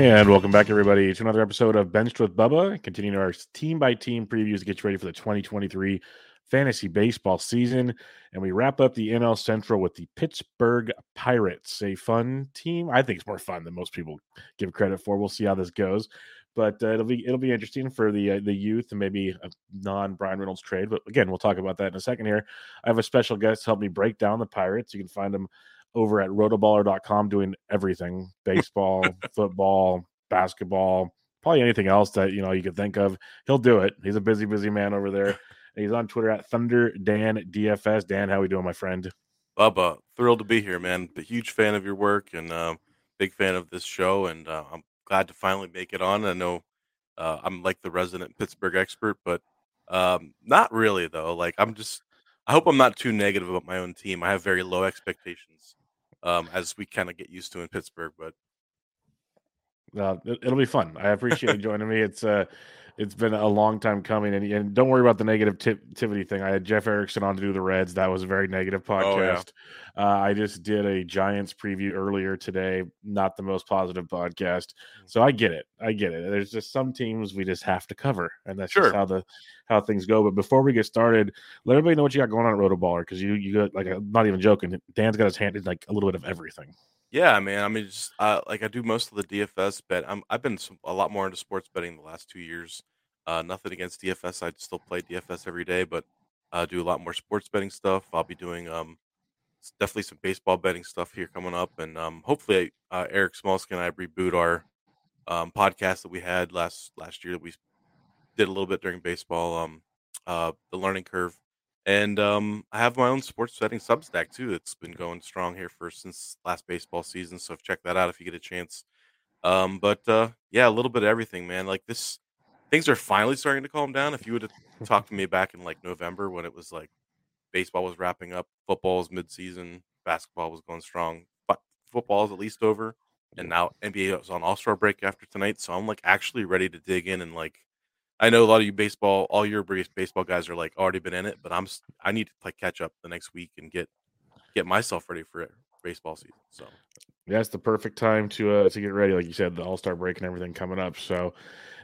And welcome back, everybody, to another episode of Benched with Bubba, continuing our team by team previews to get you ready for the 2023 fantasy baseball season. And we wrap up the NL Central with the Pittsburgh Pirates, a fun team. I think it's more fun than most people give credit for. We'll see how this goes. But uh, it'll be it'll be interesting for the uh, the youth and maybe a non Bryan Reynolds trade. But again, we'll talk about that in a second. Here, I have a special guest to help me break down the Pirates. You can find them over at rotoballer.com doing everything baseball, football, basketball, probably anything else that you know you could think of. He'll do it. He's a busy, busy man over there. And he's on Twitter at Thunder Dan DFS. Dan, how we doing, my friend? Bubba, thrilled to be here, man. A huge fan of your work and uh, big fan of this show, and uh, I'm glad to finally make it on. I know uh, I'm like the resident Pittsburgh expert, but um, not really though. Like I'm just, I hope I'm not too negative about my own team. I have very low expectations um, as we kind of get used to in Pittsburgh. But uh, it, will be fun. I appreciate you joining me. It's uh, it's been a long time coming, and, and don't worry about the negative negativity thing. I had Jeff Erickson on to do the Reds. That was a very negative podcast. Oh, yeah. uh, I just did a Giants preview earlier today. Not the most positive podcast, so I get it. I get it. There's just some teams we just have to cover, and that's sure. just how the how things go. But before we get started, let everybody know what you got going on at Rotoballer because you you got like I'm not even joking. Dan's got his hand in like a little bit of everything. Yeah, man. I mean, just uh, like I do most of the DFS bet. I'm I've been some, a lot more into sports betting the last two years. Uh, nothing against DFS. I still play DFS every day, but uh, do a lot more sports betting stuff. I'll be doing um definitely some baseball betting stuff here coming up, and um hopefully uh, Eric Smolsky and I reboot our um podcast that we had last last year that we did a little bit during baseball. Um, uh, the learning curve and um, I have my own sports betting Substack too. It's been going strong here for since last baseball season. So check that out if you get a chance. Um, but uh, yeah, a little bit of everything, man. Like this, things are finally starting to calm down. If you would have talked to me back in like November when it was like baseball was wrapping up, football was midseason, basketball was going strong, but football is at least over, and now NBA is on All Star break after tonight. So I'm like actually ready to dig in and like I know a lot of you baseball, all your baseball guys are like already been in it, but I'm I need to like catch up the next week and get get myself ready for baseball season. So yeah, it's the perfect time to uh to get ready, like you said, the All Star break and everything coming up. So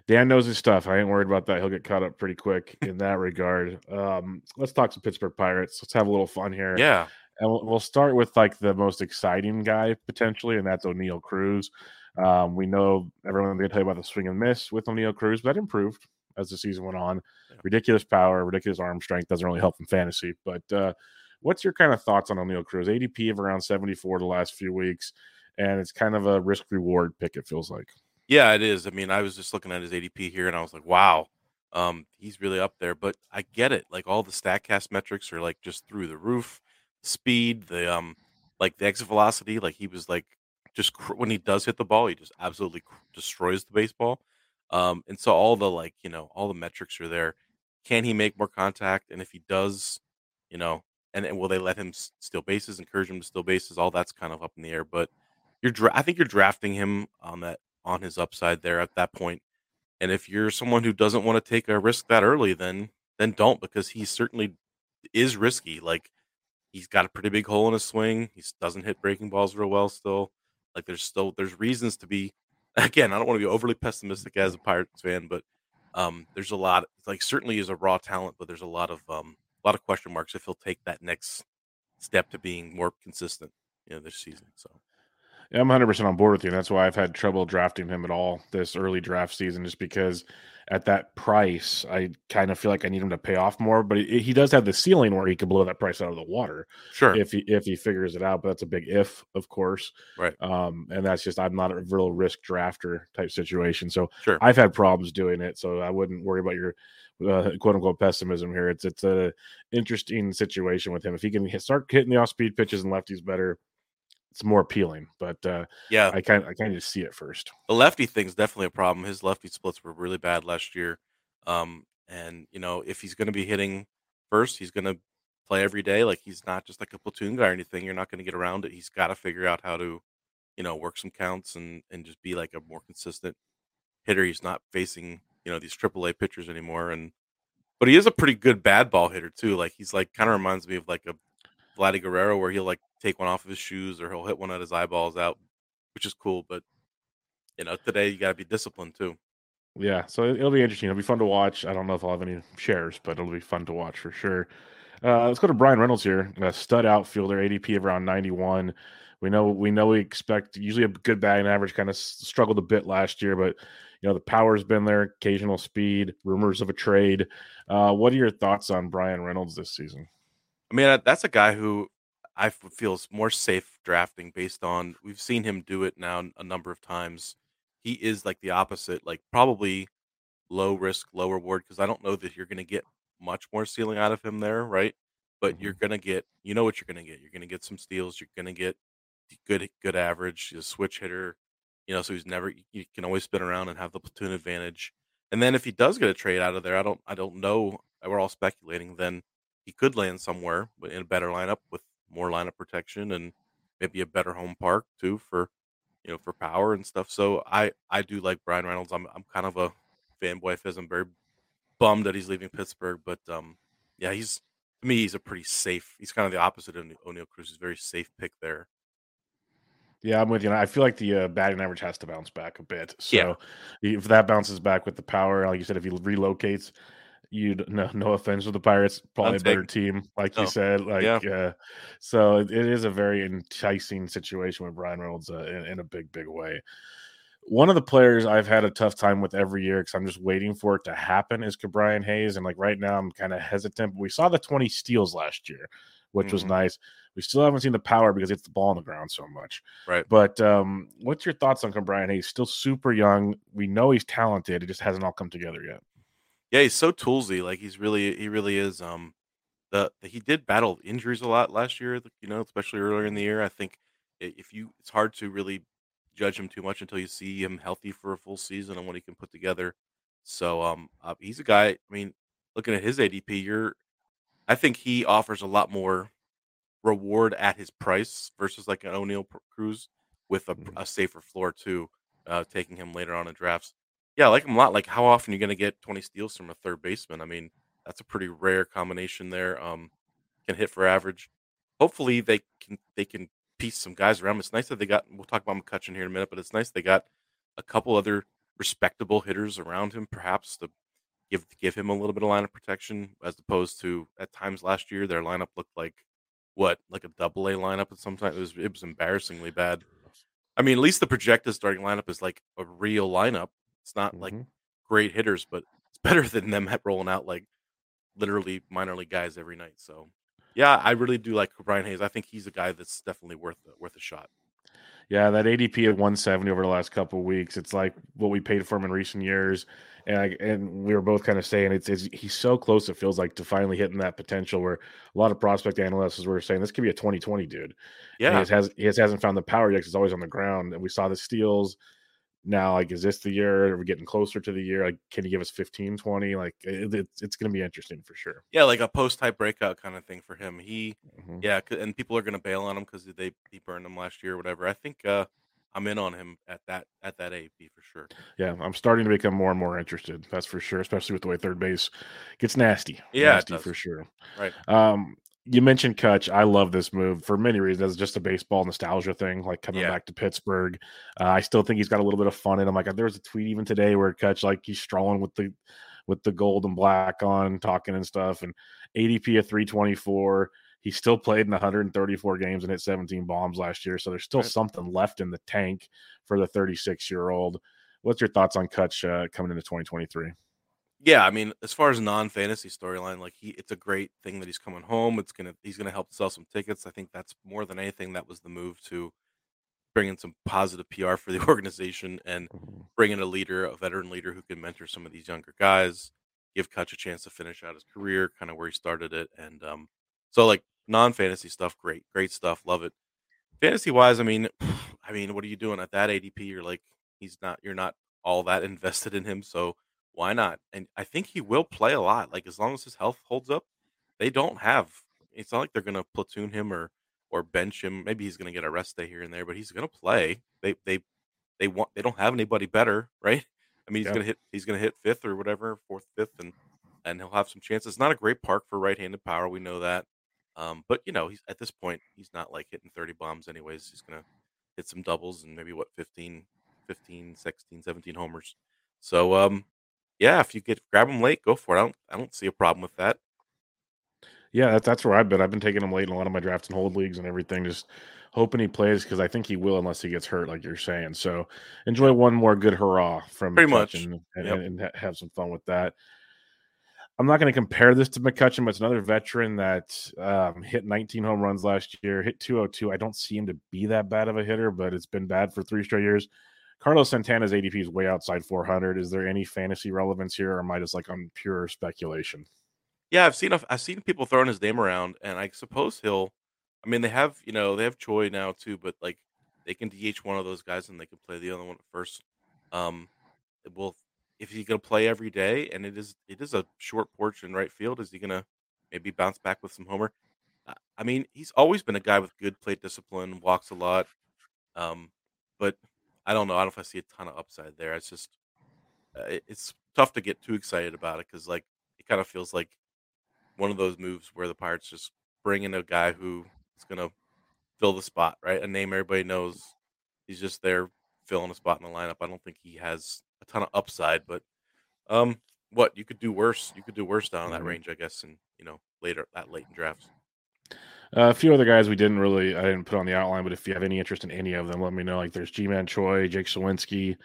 Dan knows his stuff. I ain't worried about that. He'll get caught up pretty quick in that regard. Um, let's talk some Pittsburgh Pirates. Let's have a little fun here. Yeah, and we'll, we'll start with like the most exciting guy potentially, and that's Oneil Cruz. Um, we know everyone they tell you about the swing and miss with Oneil Cruz, but that improved as the season went on. Yeah. Ridiculous power, ridiculous arm strength doesn't really help in fantasy. But uh, what's your kind of thoughts on Oneil Cruz? ADP of around 74 the last few weeks, and it's kind of a risk reward pick, it feels like. Yeah, it is. I mean, I was just looking at his ADP here, and I was like, wow, um, he's really up there. But I get it. Like all the Statcast metrics are like just through the roof. Speed, the um, like the exit velocity. Like he was like just cr- when he does hit the ball, he just absolutely cr- destroys the baseball. Um, and so all the like you know all the metrics are there. Can he make more contact? And if he does, you know, and, and will they let him steal bases, encourage him to steal bases? All that's kind of up in the air. But you're, dra- I think you're drafting him on that on his upside there at that point. And if you're someone who doesn't want to take a risk that early, then then don't because he certainly is risky. Like he's got a pretty big hole in his swing. He doesn't hit breaking balls real well still. Like there's still there's reasons to be again, I don't want to be overly pessimistic as a Pirates fan, but um there's a lot like certainly is a raw talent, but there's a lot of um a lot of question marks if he'll take that next step to being more consistent, you know, this season. So I'm 100% on board with you. And that's why I've had trouble drafting him at all this early draft season, just because at that price, I kind of feel like I need him to pay off more. But he, he does have the ceiling where he could blow that price out of the water sure. if he if he figures it out. But that's a big if, of course. Right. Um, and that's just I'm not a real risk drafter type situation. So Sure. I've had problems doing it. So I wouldn't worry about your uh, quote unquote pessimism here. It's it's a interesting situation with him. If he can hit, start hitting the off speed pitches and lefties better, it's more appealing. But uh, yeah. I kind I kind of just see it first. the lefty thing's definitely a problem. His lefty splits were really bad last year. Um, and you know, if he's going to be hitting first, he's going to play every day. Like he's not just like a platoon guy or anything. You're not going to get around it. He's got to figure out how to, you know, work some counts and and just be like a more consistent hitter. He's not facing you know these AAA pitchers anymore. And but he is a pretty good bad ball hitter too. Like he's like kind of reminds me of like a Vladdy Guerrero where he'll like take one off of his shoes or he'll hit one of his eyeballs out, which is cool. But you know, today you got to be disciplined too. Yeah, so it- it'll be interesting. It'll be fun to watch. I don't know if I'll have any shares, but it'll be fun to watch for sure. Uh, let's go to Bryan Reynolds here, a stud outfielder, ADP of around 91. We know we know we expect usually a good batting average. Kind of struggled a bit last year, but you know the power's been there. Occasional speed, rumors of a trade. Uh, what are your thoughts on Bryan Reynolds this season? I mean, uh, that's a guy who I feels more safe drafting based on we've seen him do it now a number of times. He is like the opposite, like probably low risk, low reward because I don't know that you're going to get much more ceiling out of him there, right? But you're going to get, you know what you're going to get. You're going to get some steals. You're going to get good, good average. He's a switch hitter, you know, so he's never. You can always spin around and have the platoon advantage. And then if he does get a trade out of there, I don't, I don't know. We're all speculating. Then he could land somewhere but in a better lineup with more lineup protection and maybe a better home park too for you know for power and stuff. So I I do like Bryan Reynolds. I'm I'm kind of a fanboy because I'm very bummed that he's leaving Pittsburgh, but um yeah he's to me he's a pretty safe. He's kind of the opposite of Oneil Cruz. He's a very safe pick there. Yeah, I'm with you. I feel like the uh, batting average has to bounce back a bit. So Yeah. if that bounces back with the power, like you said, if he relocates, you no no offense to the Pirates, probably a better team, like No. you said. Like Yeah. uh, so it, it is a very enticing situation with Bryan Reynolds uh, in, in a big, big way. One of the players I've had a tough time with every year because I'm just waiting for it to happen is Ke'Bryan Hayes. And like right now, I'm kind of hesitant. But we saw the 20 steals last year, which was Mhm. nice. We still haven't seen the power because it's the ball on the ground so much. Right. But um, what's your thoughts on Ke'Bryan Hayes? Still super young. We know he's talented. It just hasn't all come together yet. Yeah, he's so toolsy. Like he's really he really is. Um, the, the he did battle injuries a lot last year. You know, especially earlier in the year. I think if you it's hard to really judge him too much until you see him healthy for a full season and what he can put together. So um, uh, he's a guy. I mean, looking at his ADP, you're I think he offers a lot more reward at his price versus like an Oneil Cruz with a, Mhm. a safer floor too. Uh, taking him later on in drafts. Yeah, I like him a lot. Like how often are you going to get 20 steals from a third baseman? I mean, that's a pretty rare combination there. Um, can hit for average. Hopefully they can they can piece some guys around. It's nice that they got. We'll talk about McCutchen here in a minute, but it's nice they got a couple other respectable hitters around him, perhaps to give give him a little bit of line of protection, as opposed to at times last year their lineup looked like what like a double A lineup, and sometimes it was it was embarrassingly bad. I mean, at least the projected starting lineup is like a real lineup. It's not like Mhm. great hitters, but it's better than them at rolling out like literally minor league guys every night. So, yeah, I really do like Brian Hayes. I think he's a guy that's definitely worth worth a shot. Yeah, that ADP of 170 over the last couple weeks, it's like what we paid for him in recent years. And I, and we were both kind of saying it's, it's he's so close. It feels like to finally hitting that potential. Where a lot of prospect analysts were saying this could be a 2020 dude. Yeah, and he has he has, hasn't found the power yet. He's always on the ground. And we saw the steals. Now, like, is this the year? Are we getting closer to the year? Like, can you give us 15, 20? Like, it, it's it's going to be interesting for sure. Yeah, like a post hype breakout kind of thing for him. He, mm-hmm. yeah, and people are going to bail on him because they he burned him last year or whatever. I think uh, I'm in on him at that at that AP for sure. Yeah, I'm starting to become more and more interested. That's for sure, especially with the way third base gets nasty. Yeah, nasty for sure. Right. Um, you mentioned Cutch. I love this move for many reasons. It's just a baseball nostalgia thing, like coming yeah. back to Pittsburgh. Uh, I still think he's got a little bit of fun in him. Like there was a tweet even today where Cutch like he's strolling with the with the gold and black on, talking and stuff, and ADP of 324. He still played in 134 games and hit 17 bombs last year, so there's still right. something left in the tank for the 36 year old. What's your thoughts on Cutch uh, coming into 2023? Yeah, I mean, as far as non-fantasy storyline, like he, it's a great thing that he's coming home. It's gonna, he's gonna help sell some tickets. I think that's more than anything that was the move to bring in some positive PR for the organization and mm-hmm. bring in a leader, a veteran leader who can mentor some of these younger guys, give Cutch a chance to finish out his career, kind of where he started it. And um, so like non-fantasy stuff, great, great stuff, love it. Fantasy wise, I mean, I mean, what are you doing at that ADP? You're like, he's not, you're not all that invested in him, so why not? And I think he will play a lot. Like as long as his health holds up, they don't have. It's not like they're gonna platoon him or or bench him. Maybe he's gonna get a rest day here and there, but he's gonna play. They they they want they don't have anybody better, right? I mean, he's gonna hit he's gonna hit fifth or whatever, fourth, fifth, and and he'll have some chances. It's not a great park for right-handed power. We know that. Um, but you know, he's at this point, he's not like hitting 30 bombs anyways. He's gonna hit some doubles and maybe what 15, 15, 16, 17 homers. So um, yeah, if you get grab him late, go for it. I don't I don't see a problem with that. Yeah, that's that's where I've been. I've been taking him late in a lot of my drafts and hold leagues and everything, just hoping he plays because I think he will unless he gets hurt, like you're saying. So enjoy one more good hurrah from pretty much and, and, yep. and, have some fun with that. I'm not going to compare this to McCutchen, but it's another veteran that um, hit 19 home runs last year, hit 202. I don't see him to be that bad of a hitter, but it's been bad for three straight years. Carlos Santana's ADP is way outside 400. Is there any fantasy relevance here, or am I just like on pure speculation? Yeah, I've seen I've seen people throwing his name around, and I suppose he'll. I mean, they have you know they have Choi now too, but like they can DH one of those guys and they can play the other one first. Um, well, if he's gonna play every day, and it is it is a short porch in right field, is he gonna maybe bounce back with some homer? I mean, he's always been a guy with good plate discipline, walks a lot. Um, but I don't know. I don't know if I see a ton of upside there. It's just uh, it's tough to get too excited about it because like it kind of feels like one of those moves where the Pirates just bring in a guy who is gonna fill the spot, right? A name everybody knows. He's just there filling a spot in the lineup. I don't think he has a ton of upside, but um, what you could do worse. You could do worse down that mm-hmm. range, I guess, and you know later that late in drafts. Uh, a few other guys we didn't really I didn't put on the outline, but if you have any interest in any of them, let me know. Like there's Ji-Man Choi, Jake Suwinski,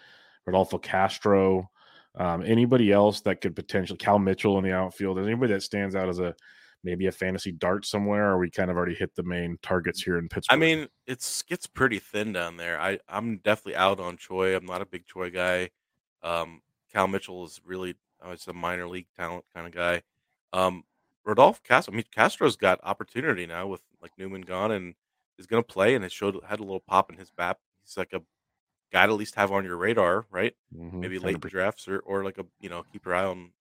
Rodolfo Castro, um, anybody else that could potentially Cal Mitchell in the outfield. Is anybody that stands out as a maybe a fantasy dart somewhere, or we kind of already hit the main targets here in Pittsburgh? I mean, it's gets pretty thin down there. I I'm definitely out on Choi. I'm not a big Choi guy. Um, Cal Mitchell is really uh, it's a minor league talent kind of guy. Um, Rodolfo Castro. I mean, Castro's got opportunity now with like Newman gone and is going to play and it showed had a little pop in his bat. He's like a guy to at least have on your radar, right? Mm-hmm. Maybe late drafts or or like a you know keep your eye on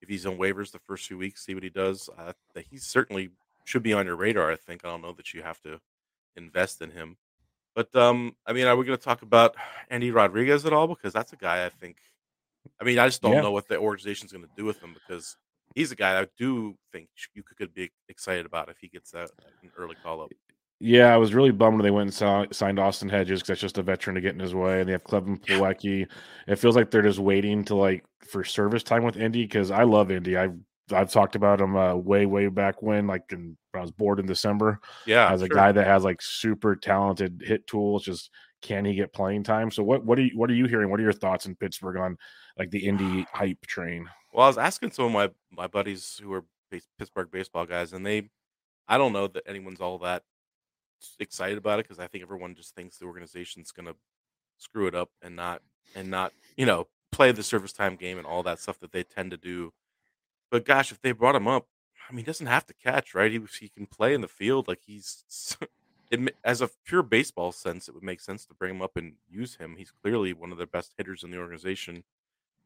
if he's on waivers the first few weeks, see what he does. Uh, that he certainly should be on your radar. I think. I don't know that you have to invest in him, but um, I mean, are we going to talk about Endy Rodriguez at all? Because that's a guy I think. I mean, I just don't yeah. know what the organization's going to do with him because he's a guy I do think you could be excited about if he gets that an early call up. Yeah, I was really bummed when they went and signed Austin Hedges because that's just a veteran to get in his way. And they have Kevin Plawecki. It feels like they're just waiting to like for service time with Endy because I love Endy. I've I've talked about him uh, way way back when, like in, when I was bored in December. Yeah, as a guy that has like super talented hit tools, just can he get playing time? So what what are you what are you hearing? What are your thoughts in Pittsburgh on like the Endy hype train? Well, I was asking some of my my buddies who are Pittsburgh baseball guys, and they, I don't know that anyone's all that excited about it because I think everyone just thinks the organization's gonna screw it up and not and not you know play the service time game and all that stuff that they tend to do. But gosh, if they brought him up, I mean, he doesn't have to catch, right? He he can play in the field like he's. It, as a pure baseball sense, it would make sense to bring him up and use him. He's clearly one of the best hitters in the organization.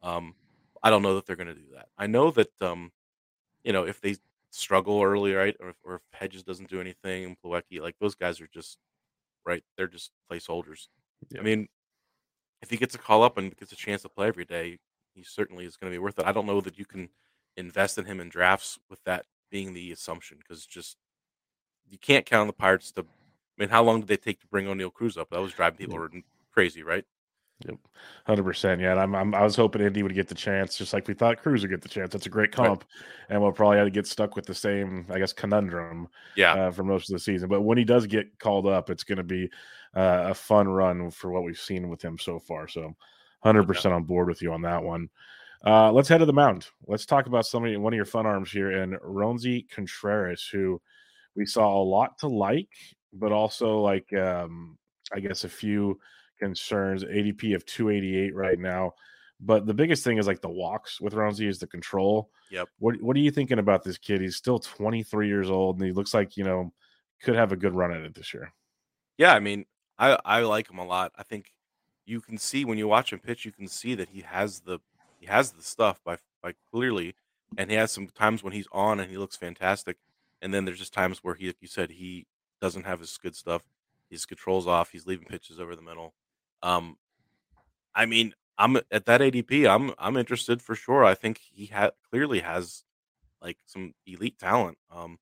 Um, I don't know that they're going to do that. I know that um, you know if they struggle early, right, or if, or if Hedges doesn't do anything, and Plawecki, like those guys are just right. They're just placeholders. Yeah. I mean, if he gets a call up and gets a chance to play every day, he certainly is going to be worth it. I don't know that you can invest in him in drafts with that being the assumption because just you can't count on the Pirates to. I mean, how long did they take to bring Oneil Cruz up? That was driving people Yeah. crazy, right? Yep, hundred percent. Yeah, and I'm, I'm I was hoping Endy would get the chance, just like we thought Cruz would get the chance. That's a great Right. comp, and we'll probably have to get stuck with the same, I guess, conundrum Yeah, uh, for most of the season. But when he does get called up, it's going to be uh, a fun run for what we've seen with him so far. So, hundred percent on board with you on that one. Uh, let's head to the mound. Let's talk about somebody, one of your fun arms here, and Roansy Contreras, who we saw a lot to like, but also like um, I guess a few concerns. ADP of 288 right now. But the biggest thing is like the walks with Roansy is the control. Yep. What what are you thinking about this kid? He's still 23 years old and he looks like, you know, could have a good run at it this year. yeah. I mean, I I like him a lot. I think you can see when you watch him pitch, you can see that he has the he has the stuff by by clearly, and he has some times when he's on and he looks fantastic, and then there's just times where he, like you said, he doesn't have his good stuff. His controls off. He's leaving pitches over the middle. Um, I mean, I'm at that ADP. I'm I'm interested for sure. I think he ha- clearly has like some elite talent. Um,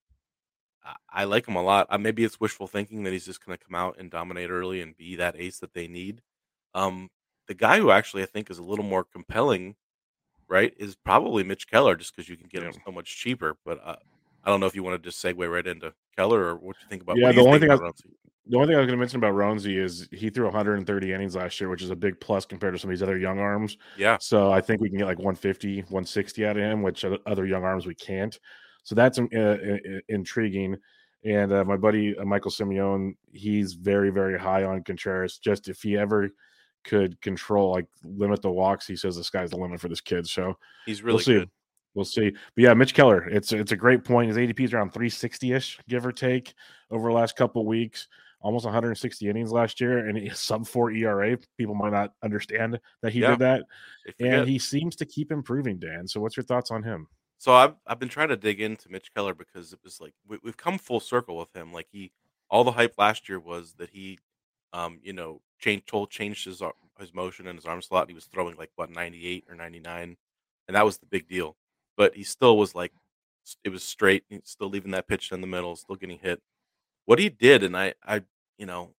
I, I like him a lot. Uh, maybe it's wishful thinking that he's just going to come out and dominate early and be that ace that they need. Um, the guy who actually I think is a little more compelling, right, is probably Mitch Keller, just because you can get him so much cheaper. But uh, I don't know if you want to just segue right into Keller or what you think about. Yeah, what the only thing I? The only thing I was going to mention about Roansy is he threw 130 innings last year, which is a big plus compared to some of these other young arms. Yeah, So I think we can get like 150, 160 out of him, which other- young arms we can't. So that's uh, uh, intriguing. And uh, my buddy uh, Michael Simeone, he's very, very high on Contreras. Just if he ever could control, like limit the walks, he says the sky's the limit for this kid. So he's we'll really see. good. We'll see. But yeah, Mitch Keller, it's it's a great point. His ADP is around 360 ish, give or take, over the last couple weeks. Almost 160 innings last year, and he sub four ERA. People might not understand that he Yeah, did that, and he seems to keep improving. Dan, so what's your thoughts on him? So I've I've been trying to dig into Mitch Keller because it was like we, we've come full circle with him. Like he, all the hype last year was that he, um, you know, changed told changed his ar- his motion and his arm slot. And he was throwing like what ninety eight or ninety nine, and that was the big deal. But he still was like, it was straight. He's still leaving that pitch in the middle, still getting hit. What he did, and I, I, you know,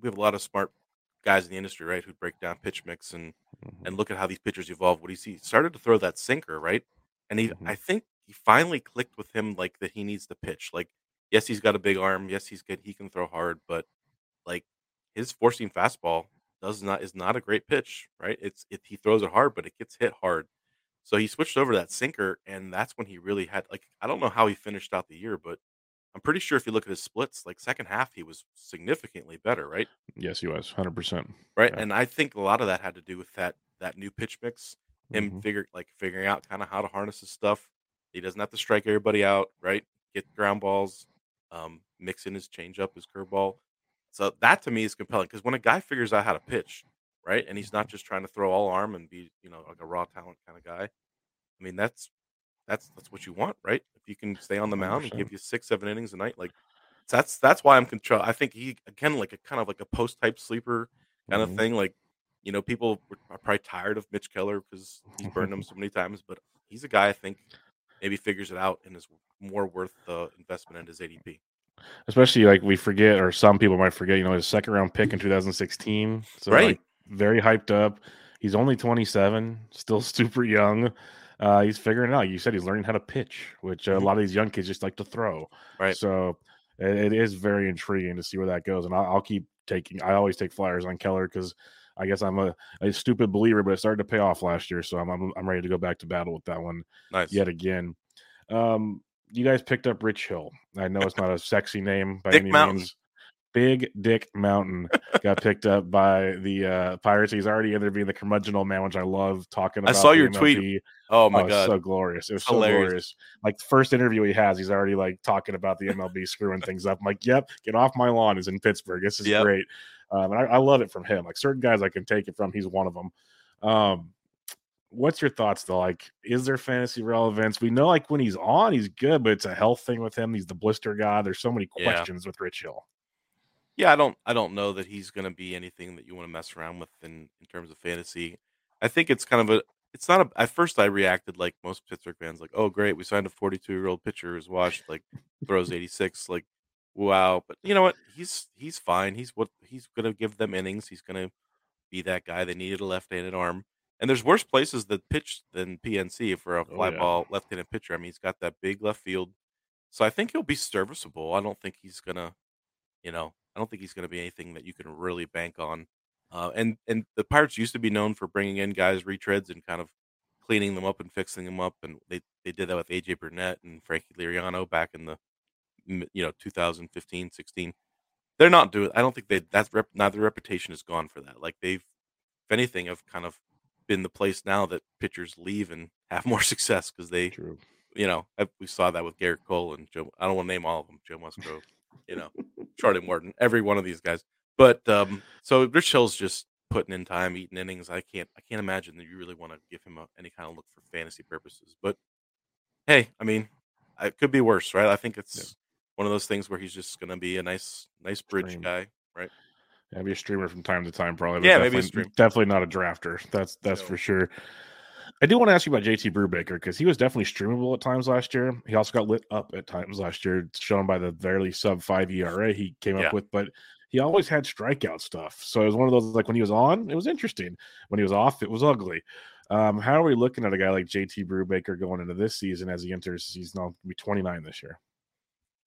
we have a lot of smart guys in the industry, right, who break down pitch mix and and look at how these pitchers evolve. What he see started to throw that sinker, right? And he, Mhm. I think he finally clicked with him like that he needs to pitch. Like, yes, he's got a big arm. Yes, he's good. He can throw hard, but like his four seam fastball does not is not a great pitch, right? It's it he throws it hard, but it gets hit hard. So he switched over to that sinker, and that's when he really had like I don't know how he finished out the year, but I'm pretty sure if you look at his splits, like second half, he was significantly better, right? Yes, he was 100. percent Right, Yeah. and I think a lot of that had to do with that that new pitch mix him Mhm. figure like figuring out kind of how to harness his stuff. He doesn't have to strike everybody out, right? Get ground balls, um, mix in his changeup, his curveball. So that to me is compelling because when a guy figures out how to pitch, right, and he's not just trying to throw all arm and be, you know, like a raw talent kind of guy. I mean, that's that's that's what you want, right? If you can stay on the mound and 100%. give you six, seven innings a night, like that's that's why I'm control. I think he again like a kind of like a post hype sleeper kind of Mhm. thing. Like, you know, people are probably tired of Mitch Keller because he's burned them so many times, but he's a guy I think maybe figures it out and is more worth the investment in his ADP. Especially like we forget, or some people might forget. You know, his second round pick in 2016. So Right. like very hyped up. He's only 27, still super young. Uh, he's figuring it out. You said he's learning how to pitch, which uh, a Mhm. lot of these young kids just like to throw. Right. So it, it is very intriguing to see where that goes. And I'll, I'll keep taking. I always take flyers on Keller because I guess I'm a, a stupid believer, but it started to pay off last year. So I'm, I'm I'm ready to go back to battle with that one Nice. yet again. Um, you guys picked up Rich Hill. I know it's not a sexy name by Dick any Mountain. means. Big Dick Mountain got picked up by the uh, Pirates. He's already in there being the curmudgeonal man, which I love talking I saw your MLB. tweet. Oh my Oh, god. so glorious! It was so Hilarious. glorious. Like the first interview he has, he's already like talking about the MLB screwing things up. I'm like, "Yep, get off my lawn." Is in Pittsburgh. This is Yep. great, um, and I, I love it from him. Like certain guys, I can take it from. He's one of them. Um, what's your thoughts though? Like, is there fantasy relevance? We know like when he's on, he's good, but it's a health thing with him. He's the blister guy. There's so many Yeah. questions with Rich Hill. Yeah, I don't I don't know that he's going to be anything that you want to mess around with in in terms of fantasy. I think it's kind of a it's not a at first I reacted like most Pittsburgh fans like, "Oh, great, we signed a 42-year-old pitcher who's washed like throws 86 like wow." But you know what? He's he's fine. He's what he's going to give them innings. He's going to be that guy they needed a left-handed arm. And there's worse places that pitch than PNC for a Oh, yeah. ball left-handed pitcher. I mean, he's got that big left field. So I think he'll be serviceable. I don't think he's going to you know, I don't think he's going to be anything that you can really bank on. Uh, and and the Pirates used to be known for bringing in guys retreads and kind of cleaning them up and fixing them up, and they they did that with AJ Burnett and Frankie Liriano back in the you know 2015 16. They're not doing. I don't think they that's rep, now the reputation is gone for that. Like they've, if anything, have kind of been the place now that pitchers leave and have more success because they True. you know, I- we saw that with Gerrit Cole and Joe. I don't want to name all of them. Joe Musgrove, you know, Charlie Morton, every one of these guys. But um, so Rich Hill's just putting in time, eating innings. I can't, I can't imagine that you really want to give him a, any kind of look for fantasy purposes. But hey, I mean, it could be worse, right? I think it's one of those things where he's just going to be a nice, nice bridge Stream. guy, right? Yeah, be a streamer from time to time, probably. but Yeah, maybe definitely-. Definitely not a drafter. That's that's No. for sure. I do want to ask you about JT Brubaker because he was definitely streamable at times last year. He also got lit up at times last year, shown by the barely sub five ERA he came Yeah. up with. But he always had strikeout stuff, so it was one of those like when he was on, it was interesting. When he was off, it was ugly. Um, how are we looking at a guy like JT Brubaker going into this season as he enters? He's now be 29 this year.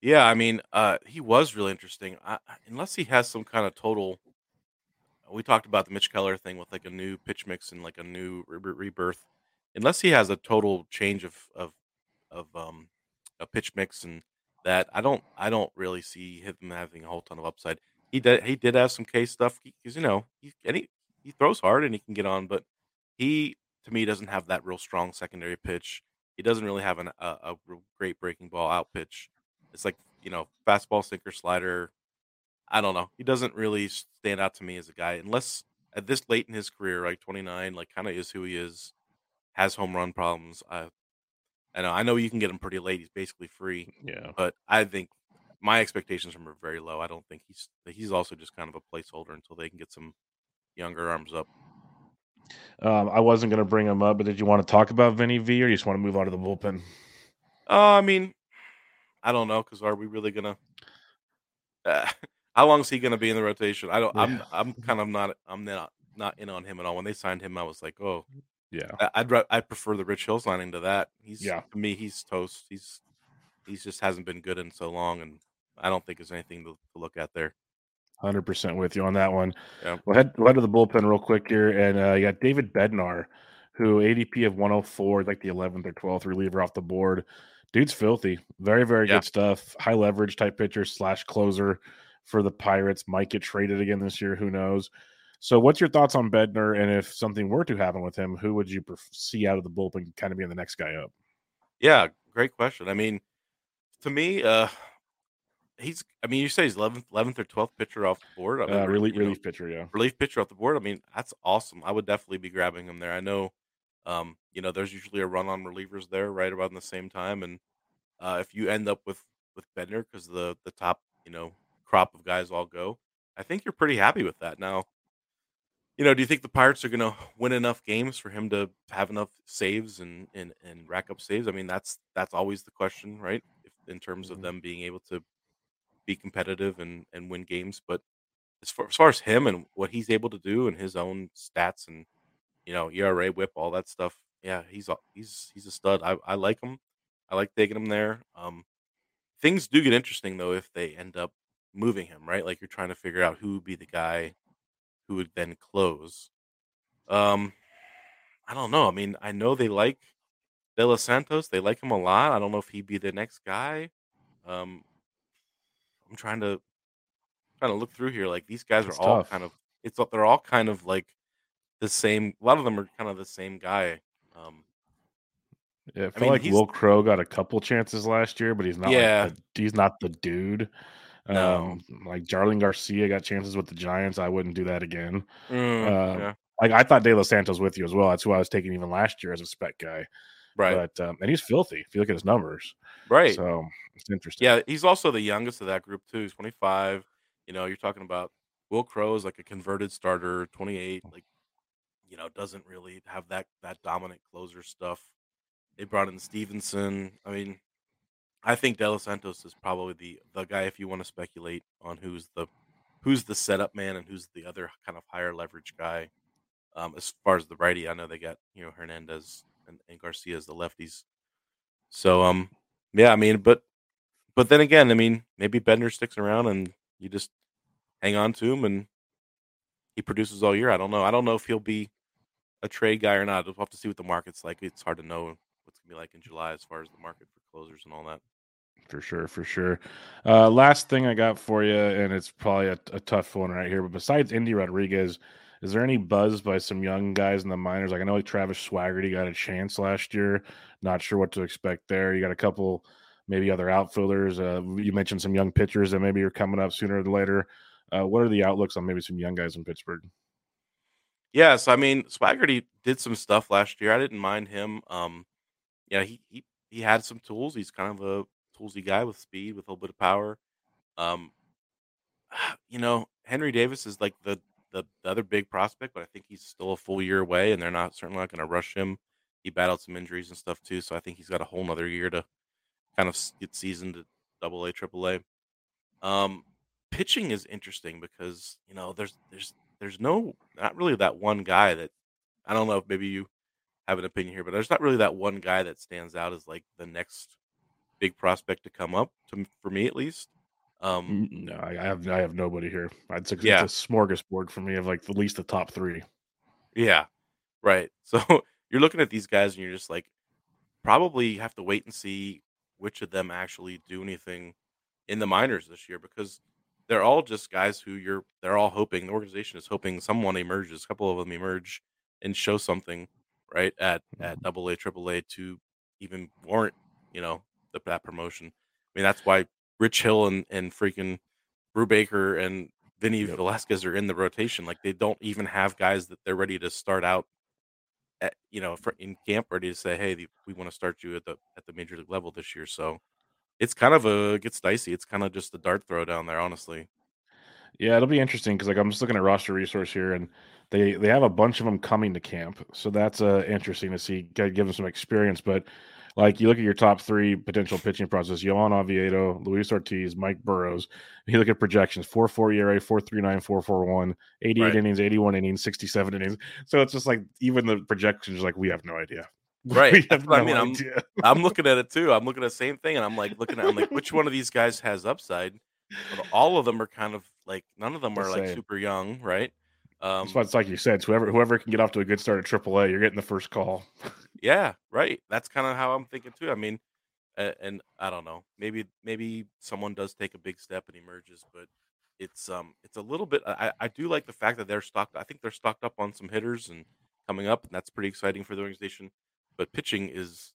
Yeah, I mean, uh, he was really interesting. I, unless he has some kind of total, we talked about the Mitch Keller thing with like a new pitch mix and like a new re- rebirth. Unless he has a total change of of of um a pitch mix and that, I don't I don't really see him having a whole ton of upside. He did he did have some case stuff because you know he and he, he throws hard and he can get on, but he to me doesn't have that real strong secondary pitch. He doesn't really have an, a, a great breaking ball out pitch. It's like you know, fastball, sinker, slider. I don't know. He doesn't really stand out to me as a guy unless at this late in his career, like 29, like kind of is who he is. Has home run problems. I, I know. I know you can get him pretty late. He's basically free, Yeah. but I think my expectations from him are very low. I don't think he's he's also just kind of a placeholder until they can get some younger arms up. Um, I wasn't going to bring him up, but did you want to talk about Vinny V or you just want to move on to the bullpen? Uh, I mean, I don't know because are we really gonna? Uh, how long is he gonna be in the rotation? I don't. I'm. I'm kind of not. I'm not not in on him at all. When they signed him, I was like, oh, Yeah. I'd I prefer the Rich Hill signing to that. He's Yeah. to me, he's toast. He's he's just hasn't been good in so long, and I don't think there's anything to, to look at there. Hundred percent with you on that one. Yeah. We'll head we'll head to the bullpen real quick here, and uh, you got David Bednar, who ADP of 104, like the 11th or 12th reliever off the board. Dude's filthy, very very Yeah. good stuff. High leverage type pitcher slash closer for the Pirates. Might get traded again this year. Who knows? So, what's your thoughts on Bednar? And if something were to happen with him, who would you see out of the bullpen, kind of being the next guy up? Yeah, great question. I mean, to me, uh, he's. I mean, you say he's 11th, 11th or 12th pitcher off the board. I mean, Uh, relief, you know, relief pitcher, yeah. relief pitcher off the board. I mean, that's awesome. I would definitely be grabbing him there. I know, um, you know, there's usually a run on relievers there right about in the same time, and uh, if you end up with with Bednar because the the top you know crop of guys all go, I think you're pretty happy with that. Now, you know, do you think the Pirates are going to win enough games for him to have enough saves and and and rack up saves? I mean, that's that's always the question, right? If, in terms of Mhm. them being able to be competitive and and win games, but as far, as far as him and what he's able to do and his own stats and you know ERA, WHIP, all that stuff, yeah, he's a, he's he's a stud. I I like him. I like taking him there. Um, things do get interesting though if they end up moving him, right? Like you're trying to figure out who would be the guy who would then close. Um, I don't know. I mean, I know they like De Los Santos. They like him a lot. I don't know if he'd be the next guy. Um, I'm trying to kind of look through here. Like these guys are all tough. kind of it's they're all kind of like the same. A lot of them are kind of the same guy. Um, Yeah, I feel mean, like Wil Crowe got a couple chances last year, but he's not. Yeah. like the, he's not the dude. No. Um, like Jarlin Garcia got chances with the Giants. I wouldn't do that again. mm, Um, yeah, Like I thought De Los Santos with you as well. That's who I was taking even last year as a spec guy. right, But um, and he's filthy. If you look at his numbers, right. so it's interesting. Yeah, he's also the youngest of that group too. He's 25. You know, you're talking about Wil Crowe is like a converted starter, 28. Like, you know, doesn't really have that that dominant closer stuff. They brought in Stephenson. I mean, I think De Los Santos is probably the the guy if you want to speculate on who's the who's the setup man and who's the other kind of higher leverage guy. Um, as far as the righty, I know they got you know Hernandez and, and Garcia as the lefties. So um, yeah, I mean, but but then again, I mean, maybe Bender sticks around and you just hang on to him and he produces all year. I don't know. I don't know if he'll be a trade guy or not. We'll have to see what the market's like. It's hard to know what's gonna be like in July as far as the market for closers and all that. For sure, for sure. Uh, last thing I got for you, and it's probably a, a tough one right here. But besides Endy Rodriguez, is there any buzz by some young guys in the minors? Like I know like Travis Swaggerty got a chance last year. Not sure what to expect there. You got a couple, maybe other outfielders. Uh, you mentioned some young pitchers that maybe are coming up sooner or later. Uh, what are the outlooks on maybe some young guys in Pittsburgh? Yes, I mean Swaggerty did some stuff last year. I didn't mind him. Um, yeah, he he he had some tools. He's kind of a toolsy guy with speed, with a little bit of power. Um, you know, Henry Davis is like the, the the other big prospect, but I think he's still a full year away, and they're not certainly not going to rush him. He battled some injuries and stuff too, so I think he's got a whole nother year to kind of get seasoned at Double A, Triple A. Um, pitching is interesting because you know there's there's there's no not really that one guy that I don't know if maybe you have an opinion here, but there's not really that one guy that stands out as like the next big prospect to come up to for me at least. Um, No, I I have I have nobody here. I'd say Yeah. it's a smorgasbord for me of like at least the top three. Yeah, right. So you're looking at these guys and you're just like, probably have to wait and see which of them actually do anything in the minors this year because they're all just guys who you're. They're all hoping the organization is hoping someone emerges. A couple of them emerge and show something right at at Double A, Triple A to even warrant you know that promotion. I mean that's why Rich Hill and and freaking Brubaker and Vinny Yep. Velasquez are in the rotation. Like they don't even have guys that they're ready to start out at, you know, for, in camp ready to say, "Hey, we want to start you at the at the major league level this year." So it's kind of a it gets dicey. It's kind of just a dart throw down there, honestly. Yeah, it'll be interesting because like I'm just looking at roster resource here, and they they have a bunch of them coming to camp, so that's uh interesting to see. Give them some experience, but like you look at your top three potential pitching process: Johan Oviedo, Luis Ortiz, Mike Burrows. You look at projections: four four ERA, four three nine, four four one, 88 Right. innings, 81 innings, 67 innings. So it's just like even the projections, like we have no idea. Right, that's what I mean, I'm- I'm looking at it too. I'm looking at the same thing, and I'm like looking at. I'm like, which one of these guys has upside? But all of them are kind of like none of them are like super young, right? Um, That's why it's like you said. Whoever whoever can get off to a good start at AAA, you're getting the first call. Yeah, right. That's kind of how I'm thinking too. I mean, and I don't know. Maybe maybe someone does take a big step and emerges, but it's um it's a little bit. I I do like the fact that they're stocked. I think they're stocked up on some hitters and coming up, and that's pretty exciting for the organization. But pitching is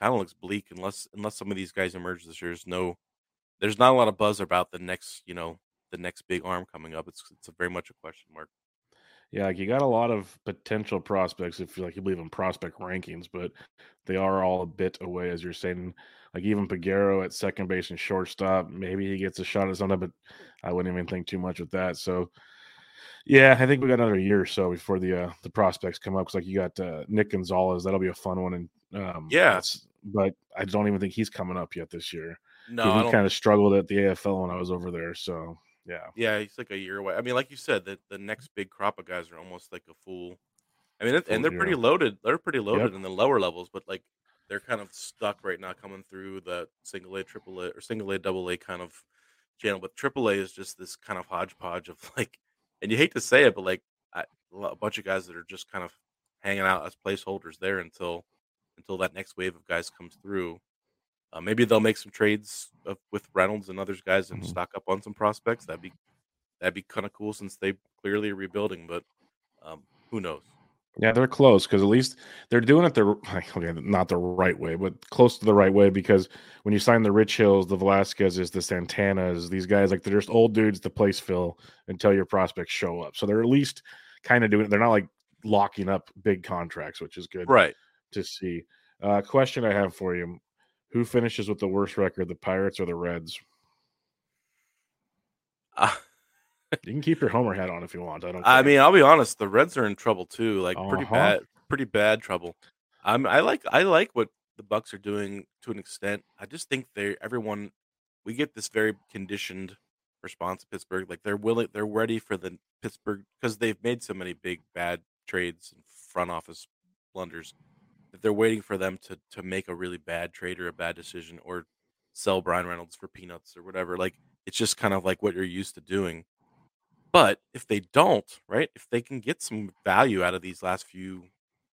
kind of looks bleak unless unless some of these guys emerge this year. There's no, there's not a lot of buzz about the next you know the next big arm coming up. It's it's very much a question mark. Yeah, like you got a lot of potential prospects if you like you believe in prospect rankings, but they are all a bit away, as you're saying. Like even Peguero at second base and shortstop, maybe he gets a shot at something, but I wouldn't even think too much with that. So, yeah, I think we got another year or so before the uh, the prospects come up. Because like you got uh, Nick Gonzalez, that'll be a fun one, and um, Yeah. but I don't even think he's coming up yet this year. No, he kind of struggled at the AFL when I was over there. So yeah, Yeah, he's like a year away. I mean, like you said, the the next big crop of guys are almost like a full. I mean, it, and they're pretty loaded. They're pretty loaded Yep. in the lower levels, but like they're kind of stuck right now, coming through the single A, triple A, or single A, double A kind of channel. But triple A is just this kind of hodgepodge of like, and you hate to say it, but like I, a bunch of guys that are just kind of hanging out as placeholders there until until that next wave of guys comes through. Uh, maybe they'll make some trades of, with Reynolds and others guys and Mhm. stock up on some prospects. That'd be that'd be kind of cool since they clearly are rebuilding. But um, who knows? Yeah, they're close because at least they're doing it the okay, not the right way, but close to the right way. Because when you sign the Rich Hills, the Velasquez's, the Santanas, these guys like they're just old dudes to place fill until your prospects show up. So they're at least kind of doing it. They're not like locking up big contracts, which is good, right? To see. Uh, question I have for you: Who finishes with the worst record, the Pirates or the Reds? Uh, you can keep your Homer hat on if you want. I don't. Care. I mean, I'll be honest. The Reds are in trouble too. Like uh-huh. pretty bad, pretty bad trouble. I'm. I like. I like what the Bucs are doing to an extent. I just think they everyone. We get this very conditioned response to Pittsburgh. Like they're willing. They're ready for the Pittsburgh because they've made so many big bad trades and front office blunders they're waiting for them to to make a really bad trade or a bad decision or sell Bryan Reynolds for peanuts or whatever. Like it's just kind of like what you're used to doing. But if they don't, right? If they can get some value out of these last few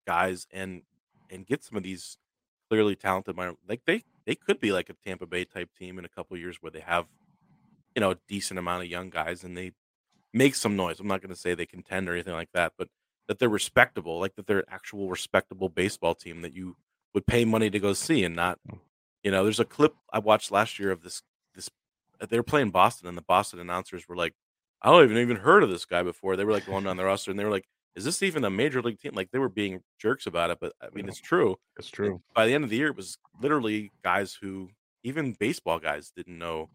guys and and get some of these clearly talented minor like they they could be like a Tampa Bay type team in a couple years where they have you know a decent amount of young guys and they make some noise. I'm not going to say they contend or anything like that, but that they're respectable, like that they're an actual respectable baseball team that you would pay money to go see and not mm. you know, there's a clip I watched last year of this this they were playing Boston and the Boston announcers were like I don't even even heard of this guy before. They were like going down the roster and they were like, "Is this even a major league team?" Like they were being jerks about it, but I mean, it's true. It's true. And by the end of the year, it was literally guys who even baseball guys didn't know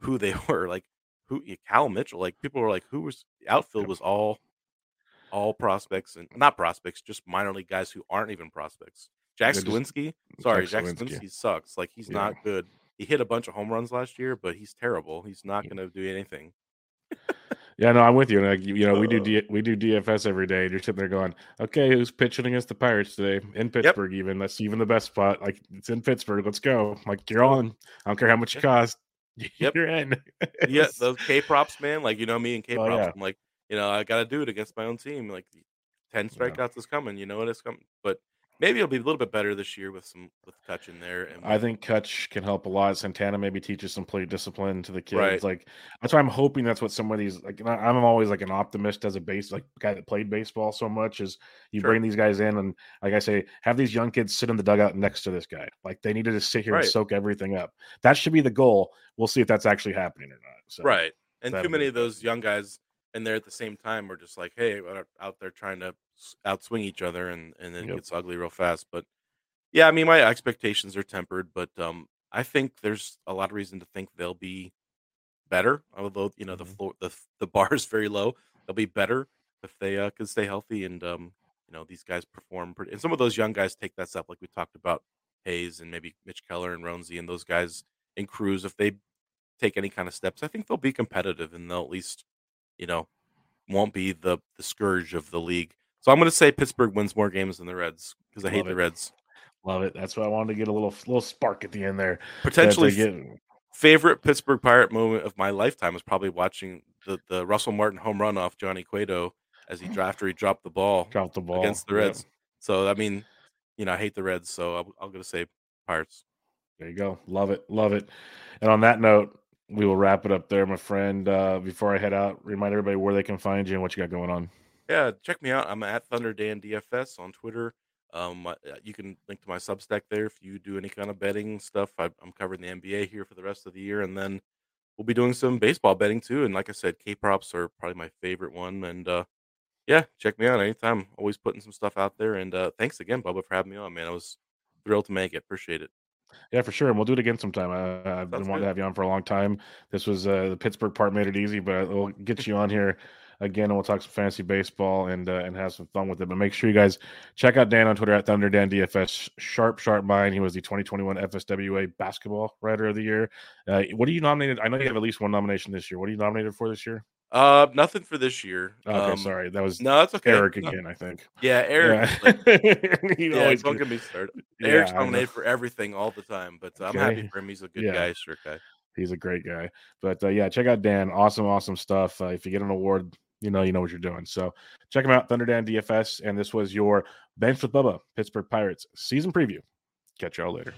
who they were. Like who Cal Mitchell. Like people were like, "Who was?" The outfield was all all prospects and not prospects, just minor league guys who aren't even prospects. Jack Suwinski, sorry, Jack Suwinski sucks. Like he's yeah. not good. He hit a bunch of home runs last year, but he's terrible. He's not going to do anything. Yeah, no, I'm with you. Like, you know, we do D- we do DFS every day. And you're sitting there going, okay, who's pitching against the Pirates today in Pittsburgh? Yep. Even that's even the best spot. Like it's in Pittsburgh. Let's go. Like you're on. I don't care how much it costs. Yep, you're in. yeah, those K props, man. Like you know me and K props. Oh, yeah. I'm like, you know, I got to do it against my own team. Like ten strikeouts yeah. is coming. You know what is coming. But maybe it'll be a little bit better this year with some with Cutch in there. And I think Cutch can help a lot. Santana maybe teaches some play discipline to the kids. Right. Like that's why I'm hoping that's what some of these like. I'm always like an optimist as a base like guy that played baseball so much is you sure. bring these guys in and like I say, have these young kids sit in the dugout next to this guy. Like they need to just sit here right. and soak everything up. That should be the goal. We'll see if that's actually happening or not. So, right. And too many of those young guys and they're at the same time we're just like, hey, out there trying to outswing each other, and and it yep. gets ugly real fast. But yeah, I mean, my expectations are tempered, but um, I think there's a lot of reason to think they'll be better. Although you know mm-hmm. the floor, the the bar is very low, they'll be better if they uh, can stay healthy and um, you know these guys perform pretty. And some of those young guys take that step, like we talked about Hayes and maybe Mitch Keller and Roansy and those guys and Cruz. If they take any kind of steps, I think they'll be competitive and they'll at least you know won't be the the scourge of the league. So I'm going to say Pittsburgh wins more games than the Reds because I hate the Reds. Love it. That's why I wanted to get a little little spark at the end there. Potentially get... favorite Pittsburgh Pirate moment of my lifetime was probably watching the, the Russell Martin home run off Johnny Cueto as he after he dropped the ball, dropped the ball against the Reds. Yeah. So I mean, you know, I hate the Reds, so I'm, I'm going to say Pirates. There you go. Love it. Love it. And on that note, we will wrap it up there, my friend. Uh, before I head out, remind everybody where they can find you and what you got going on. Yeah, check me out. I'm at Thunder Dan DFS on Twitter. Um, uh, you can link to my Substack there if you do any kind of betting stuff. I, am covering the NBA here for the rest of the year, and then we'll be doing some baseball betting too. And like I said, K props are probably my favorite one. And uh, yeah, check me out anytime. Always putting some stuff out there. And uh, thanks again, Bubba, for having me on, man. I was thrilled to make it. Appreciate it. Yeah, for sure. And we'll do it again sometime. I, have been wanting to have you on for a long time. This was uh, the Pittsburgh part made it easy, but we'll get you on here again and we'll talk some fantasy baseball and uh, and have some fun with it. But make sure you guys check out Dan on Twitter at Thunder Dan DFS. Sharp, sharp mind. He was the 2021 FSWA Basketball Writer of the Year. Uh, what are you nominated? I know you have at least one nomination this year. What are you nominated for this year? Uh, nothing for this year. Okay, um, sorry, that was no, that's okay. Eric no. again, I think. Yeah, Eric. Yeah, like, yeah don't get me started. Yeah, Eric's nominated for everything all the time, but I'm happy for him. He's a good yeah. guy, sure guy. He's a great guy. But uh, yeah, check out Dan. Awesome, awesome stuff. Uh, if you get an award, you know you know what you're doing. So check him out, Thunder Dan DFS. And this was your Bench with Bubba, Pittsburgh Pirates season preview. Catch y'all later.